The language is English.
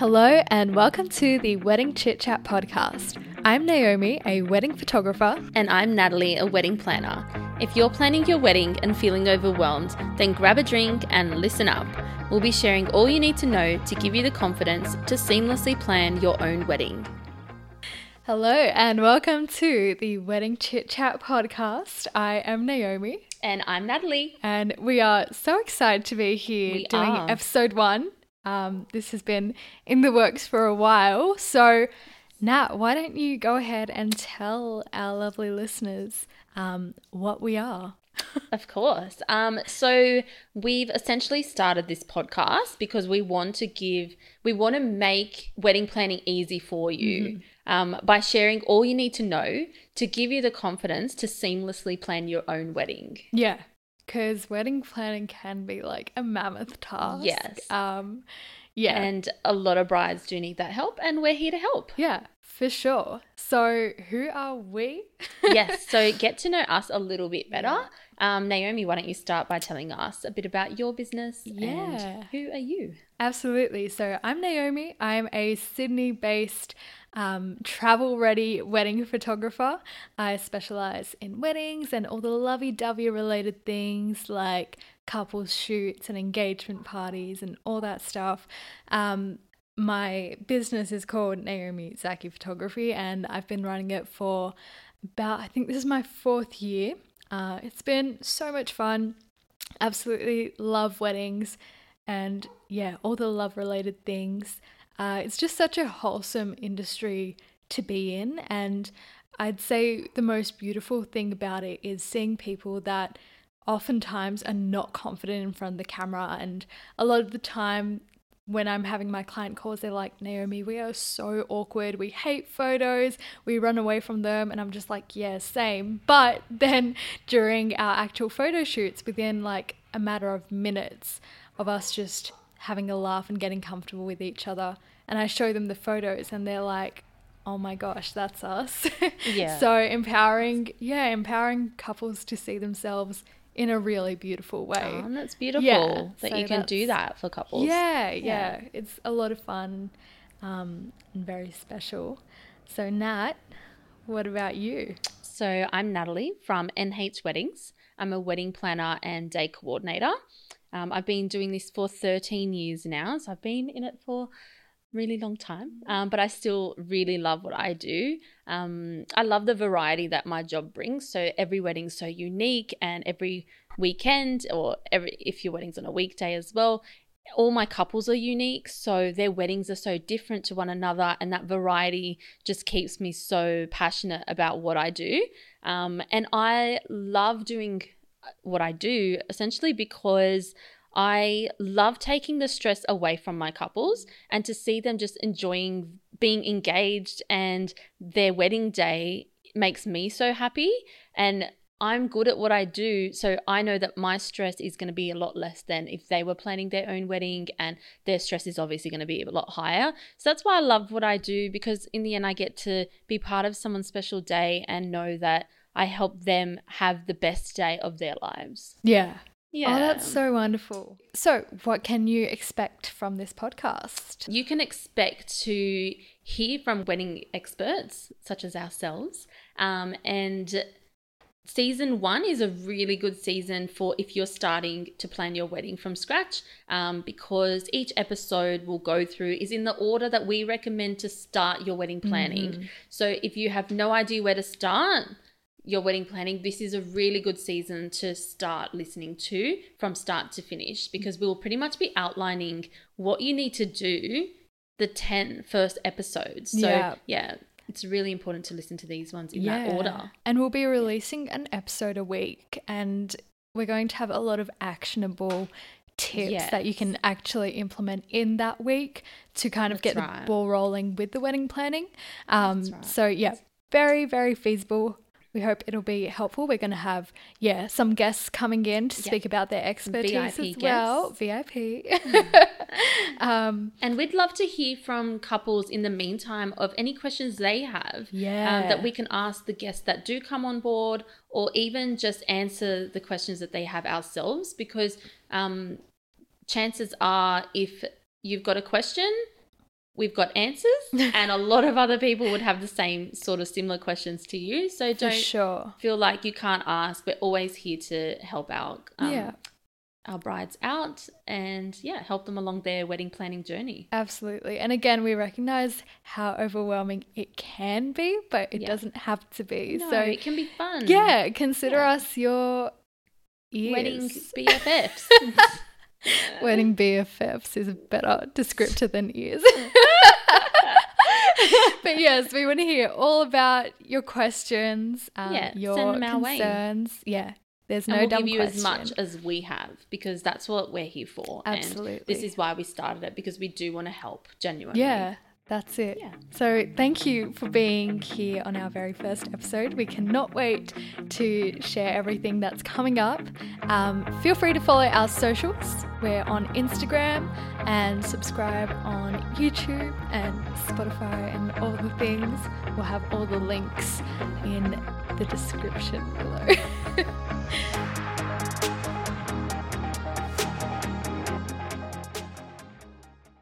Hello, and welcome to the Wedding Chit Chat podcast. I'm Naomi, a wedding photographer. And I'm Natalie, a wedding planner. If you're planning your wedding and feeling overwhelmed, then grab a drink and listen up. We'll be sharing all you need to know to give you the confidence to seamlessly plan your own wedding. Hello, and welcome to the Wedding Chit Chat podcast. I am Naomi. And I'm Natalie. And we are so excited to be here We doing are. episode one. Um, this has been in the works for a while. So, Nat, why don't you go ahead and tell our lovely listeners um, what we are? Of course. Um, so we've essentially started this podcast because we want to give, we want to make wedding planning easy for you um, by sharing all you need to know to give you the confidence to seamlessly plan your own wedding. Yeah, because wedding planning can be like a mammoth task. Yes. Um, yeah. And a lot of brides do need that help, and we're here to help. yeah, for sure. So, who are we? yes, so get to know us a little bit better. Um, Naomi, why don't you start by telling us a bit about your business Yeah. and who are you? Absolutely. So I'm Naomi. I'm a Sydney based um, travel ready wedding photographer. I specialize in weddings and all the lovey dovey related things like couples shoots and engagement parties and all that stuff. Um, my business is called Naomi Zaki Photography, and I've been running it for about, I think this is my fourth year. Uh, it's been so much fun. Absolutely love weddings and yeah, all the love related things. Uh, it's just such a wholesome industry to be in. And I'd say the most beautiful thing about it is seeing people that oftentimes are not confident in front of the camera. And a lot of the time, when I'm having my client calls, they're like, Naomi, we are so awkward. We hate photos. We run away from them. And I'm just like, yeah, same. But then during our actual photo shoots, within like a matter of minutes of us just having a laugh and getting comfortable with each other, and I show them the photos and they're like, oh my gosh, that's us. Yeah. so empowering, yeah, empowering couples to see themselves in a really beautiful way. Um, that's beautiful Yeah, that so you can do that for couples. Yeah, Yeah. yeah, It's a lot of fun um, and very special. So, Nat, what about you? So I'm Natalie from NH Weddings. I'm a wedding planner and day coordinator. Um, I've been doing this for 13 years now, so I've been in it for really long time. Um, but I still really love what I do. Um, I love the variety that my job brings. So every wedding's so unique, and every weekend, or every if your wedding's on a weekday as well, all my couples are unique, so their weddings are so different to one another, and that variety just keeps me so passionate about what I do. Um, and I love doing what I do essentially because I love taking the stress away from my couples and to see them just enjoying being engaged and their wedding day makes me so happy. And I'm good at what I do, so I know that my stress is going to be a lot less than if they were planning their own wedding, and their stress is obviously going to be a lot higher. So that's why I love what I do because in the end, I get to be part of someone's special day and know that I help them have the best day of their lives. Yeah. Yeah. Oh, that's so wonderful. So, what can you expect from this podcast? You can expect to hear from wedding experts such as ourselves. Um, and season one is a really good season for if you're starting to plan your wedding from scratch um, because each episode we'll go through is in the order that we recommend to start your wedding planning. So if you have no idea where to start, your wedding planning, this is a really good season to start listening to from start to finish because we'll pretty much be outlining what you need to do the 10 first episodes. So, Yeah. yeah, it's really important to listen to these ones in that order. And we'll be releasing an episode a week, and we're going to have a lot of actionable tips that you can actually implement in that week to kind of That's get right. the ball rolling with the wedding planning. Um, right. So, yeah, very, very feasible. We hope it'll be helpful. We're going to have, yeah, some guests coming in to speak about their expertise VIP as well. guests. VIP. um, And we'd love to hear from couples in the meantime of any questions they have Yeah. um, that we can ask the guests that do come on board or even just answer the questions that they have ourselves because um, chances are if you've got a question, we've got answers, and a lot of other people would have the same sort of similar questions to you. So don't sure. feel like you can't ask. We're always here to help out. um, Yeah. Our brides out and yeah, help them along their wedding planning journey. Absolutely. And again, we recognize how overwhelming it can be, but it Yeah. doesn't have to be. No, so, it can be fun. yeah, consider Yeah. us your ears. Wedding BFFs. Wedding BFFs is a better descriptor than ears. but yes, we want to hear all about your questions, um, Yeah, your our way. concerns. Yeah, there's no and we'll dumb give you question. as much as we have because that's what we're here for. And Absolutely. this is why we started it because we do want to help genuinely. Yeah, that's it. Yeah. So thank you for being here on our very first episode. We cannot wait to share everything that's coming up. Um, feel free to follow our socials. We're on Instagram and subscribe on YouTube and Spotify and all the things. We'll have all the links in the description below.